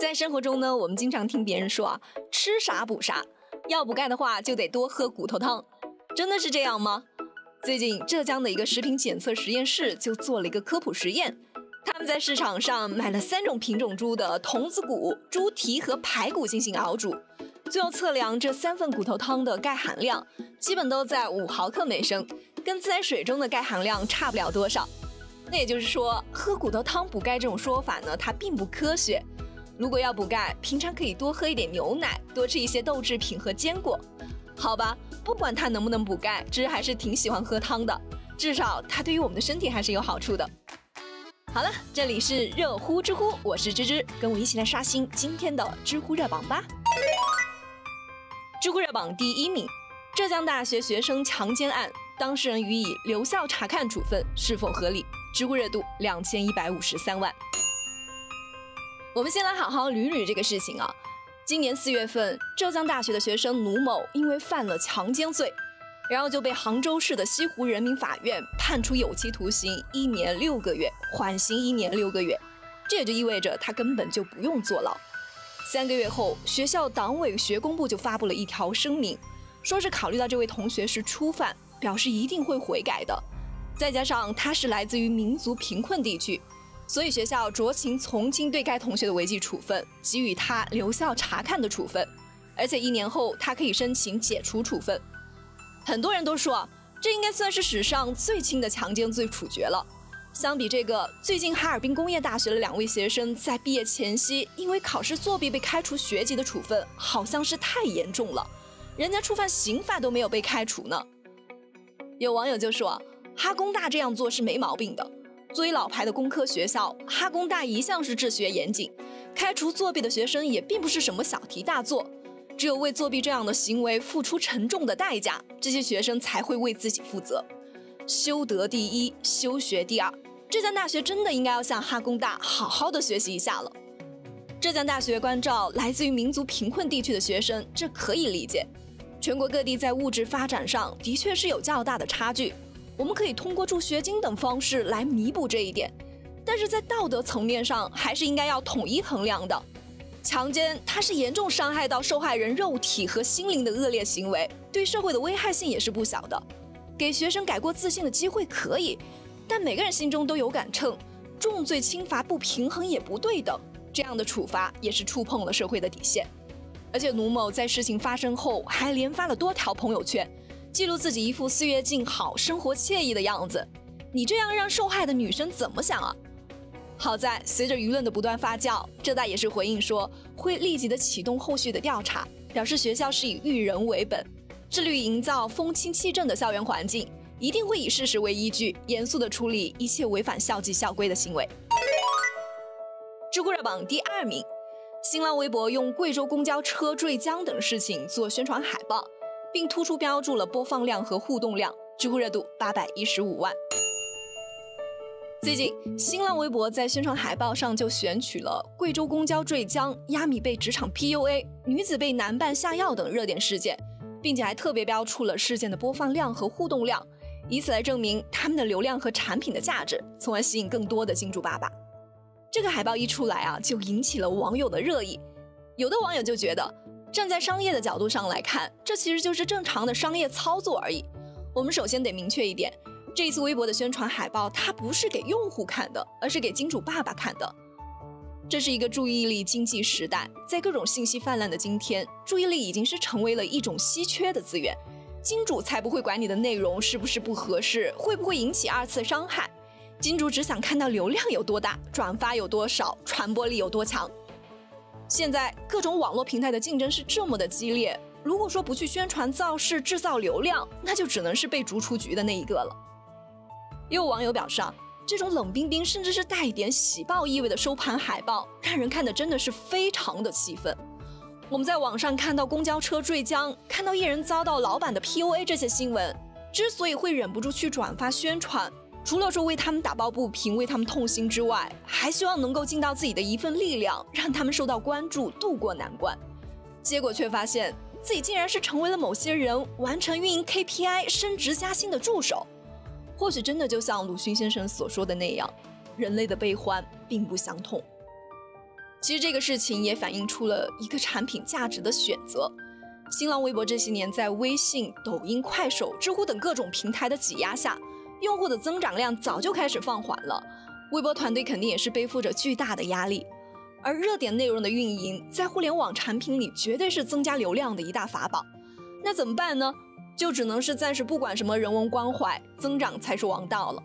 在生活中呢，我们经常听别人说啊，吃啥补啥，要补钙的话就得多喝骨头汤，真的是这样吗？最近浙江的一个食品检测实验室就做了一个科普实验，他们在市场上买了三种品种猪的童子骨、猪蹄和排骨进行熬煮，最后测量这三份骨头汤的钙含量，基本都在五毫克每升，跟自来水中的钙含量差不了多少。那也就是说，喝骨头汤补钙这种说法呢，它并不科学。如果要补钙，平常可以多喝一点牛奶，多吃一些豆制品和坚果。好吧，不管它能不能补钙，芝还是挺喜欢喝汤的，至少它对于我们的身体还是有好处的。好了，这里是热乎知乎，我是芝芝，跟我一起来刷新今天的知乎热榜吧。知乎热榜第一名：浙江大学学生强奸案，当事人予以留校察看处分，是否合理？知乎热度两千一百五十三万。我们先来好好捋捋这个事情啊。今年四月份，浙江大学的学生卢某因为犯了强奸罪，然后就被杭州市的西湖人民法院判处有期徒刑一年六个月，缓刑一年六个月。这也就意味着他根本就不用坐牢。三个月后，学校党委学工部就发布了一条声明，说是考虑到这位同学是初犯，表示一定会悔改的。再加上他是来自于民族贫困地区。所以学校酌情从轻对该同学的违纪处分，给予他留校察看的处分，而且一年后他可以申请解除处分。很多人都说，这应该算是史上最轻的强奸罪处决了。相比这个，最近哈尔滨工业大学的两位学生在毕业前夕因为考试作弊被开除学籍的处分，好像是太严重了。人家触犯刑法都没有被开除呢。有网友就说，哈工大这样做是没毛病的。作为老牌的工科学校，哈工大一向是治学严谨，开除作弊的学生也并不是什么小题大做。只有为作弊这样的行为付出沉重的代价，这些学生才会为自己负责。修德第一，修学第二。浙江大学真的应该要向哈工大好好的学习一下了。浙江大学关照来自于民族贫困地区的学生，这可以理解。全国各地在物质发展上的确是有较大的差距。我们可以通过助学金等方式来弥补这一点，但是在道德层面上还是应该要统一衡量的。强奸它是严重伤害到受害人肉体和心灵的恶劣行为，对社会的危害性也是不小的。给学生改过自新的机会可以，但每个人心中都有杆秤，重罪轻罚不平衡也不对等，这样的处罚也是触碰了社会的底线。而且卢某在事情发生后还连发了多条朋友圈。记录自己一副岁月静好、生活惬意的样子，你这样让受害的女生怎么想啊？好在随着舆论的不断发酵，浙大也是回应说会立即的启动后续的调查，表示学校是以育人为本，致力于营造风清气正的校园环境，一定会以事实为依据，严肃的处理一切违反校纪校规的行为。知乎热榜第二名，新浪微博用贵州公交车坠江等事情做宣传海报。并突出标注了播放量和互动量，知乎热度八百一十五万。最近，新浪微博在宣传海报上就选取了贵州公交坠江、亚米被职场 PUA、女子被男伴下药等热点事件，并且还特别标出了事件的播放量和互动量，以此来证明他们的流量和产品的价值，从而吸引更多的金主爸爸。这个海报一出来啊，就引起了网友的热议，有的网友就觉得。站在商业的角度上来看，这其实就是正常的商业操作而已。我们首先得明确一点，这一次微博的宣传海报，它不是给用户看的，而是给金主爸爸看的。这是一个注意力经济时代，在各种信息泛滥的今天，注意力已经是成为了一种稀缺的资源。金主才不会管你的内容是不是不合适，会不会引起二次伤害。金主只想看到流量有多大，转发有多少，传播力有多强。现在各种网络平台的竞争是这么的激烈，如果说不去宣传造势制造流量，那就只能是被逐出局的那一个了。也有网友表示啊，这种冷冰冰甚至是带一点喜报意味的收盘海报，让人看的真的是非常的气愤。我们在网上看到公交车坠江，看到艺人遭到老板的 PUA 这些新闻，之所以会忍不住去转发宣传。除了说为他们打抱不平、为他们痛心之外，还希望能够尽到自己的一份力量，让他们受到关注、渡过难关。结果却发现自己竟然是成为了某些人完成运营 KPI、升职加薪的助手。或许真的就像鲁迅先生所说的那样，人类的悲欢并不相同。其实这个事情也反映出了一个产品价值的选择。新浪微博这些年在微信、抖音、快手、知乎等各种平台的挤压下，用户的增长量早就开始放缓了。微博团队肯定也是背负着巨大的压力。而热点内容的运营，在互联网产品里绝对是增加流量的一大法宝。那怎么办呢？就只能是暂时不管什么人文关怀，增长才是王道了。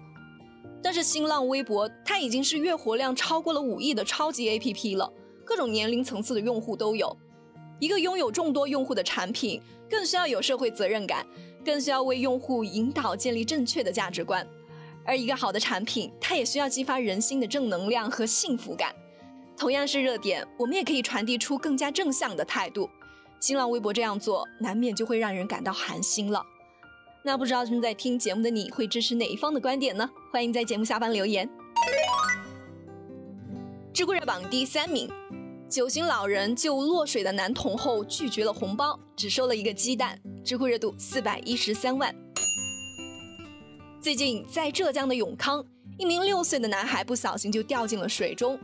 但是新浪微博它已经是月活量超过了五亿的超级 APP 了，各种年龄层次的用户都有。一个拥有众多用户的产品，更需要有社会责任感，更需要为用户引导建立正确的价值观。而一个好的产品，它也需要激发人心的正能量和幸福感。同样是热点，我们也可以传递出更加正向的态度。新浪微博这样做，难免就会让人感到寒心了。那不知道正在听节目的你会支持哪一方的观点呢？欢迎在节目下方留言。知乎热榜第三名，九旬老人救落水的男童后拒绝了红包，只收了一个鸡蛋，知乎热度四百一十三万。最近在浙江的永康，一名六岁的男孩不小心就掉进了水中。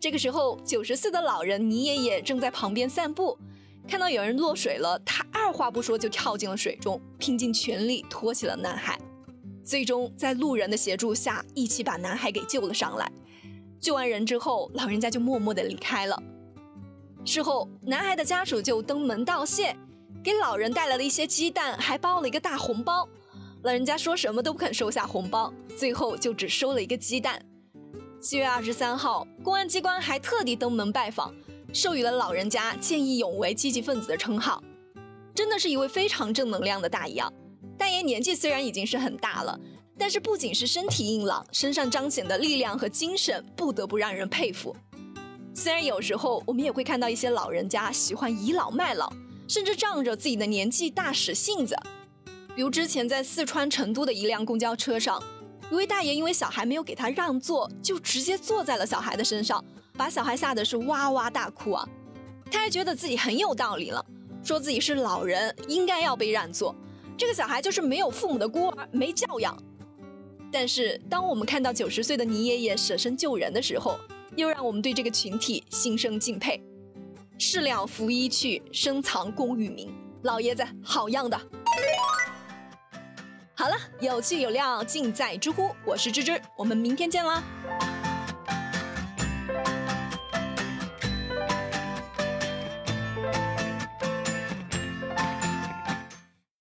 这个时候，九十岁的老人倪爷爷正在旁边散步，看到有人落水了，他二话不说就跳进了水中，拼尽全力托起了男孩，最终在路人的协助下，一起把男孩给救了上来。救完人之后，老人家就默默地离开了。事后，男孩的家属就登门道谢，给老人带来了一些鸡蛋，还包了一个大红包。老人家说什么都不肯收下红包，最后就只收了一个鸡蛋。七月二十三号，公安机关还特地登门拜访，授予了老人家见义勇为积极分子的称号，真的是一位非常正能量的大爷啊！大爷年纪虽然已经是很大了，但是不仅是身体硬朗，身上彰显的力量和精神不得不让人佩服。虽然有时候我们也会看到一些老人家喜欢倚老卖老，甚至仗着自己的年纪大使性子，比如之前在四川成都的一辆公交车上。一位大爷因为小孩没有给他让座，就直接坐在了小孩的身上，把小孩吓得是哇哇大哭啊！他还觉得自己很有道理了，说自己是老人，应该要被让座。这个小孩就是没有父母的孤儿，没教养。但是当我们看到九十岁的倪爷爷舍身救人的时候，又让我们对这个群体心生敬佩。事了拂衣去，深藏功与名，老爷子好样的！好了，有趣有料尽在知乎，我是芝芝，我们明天见啦。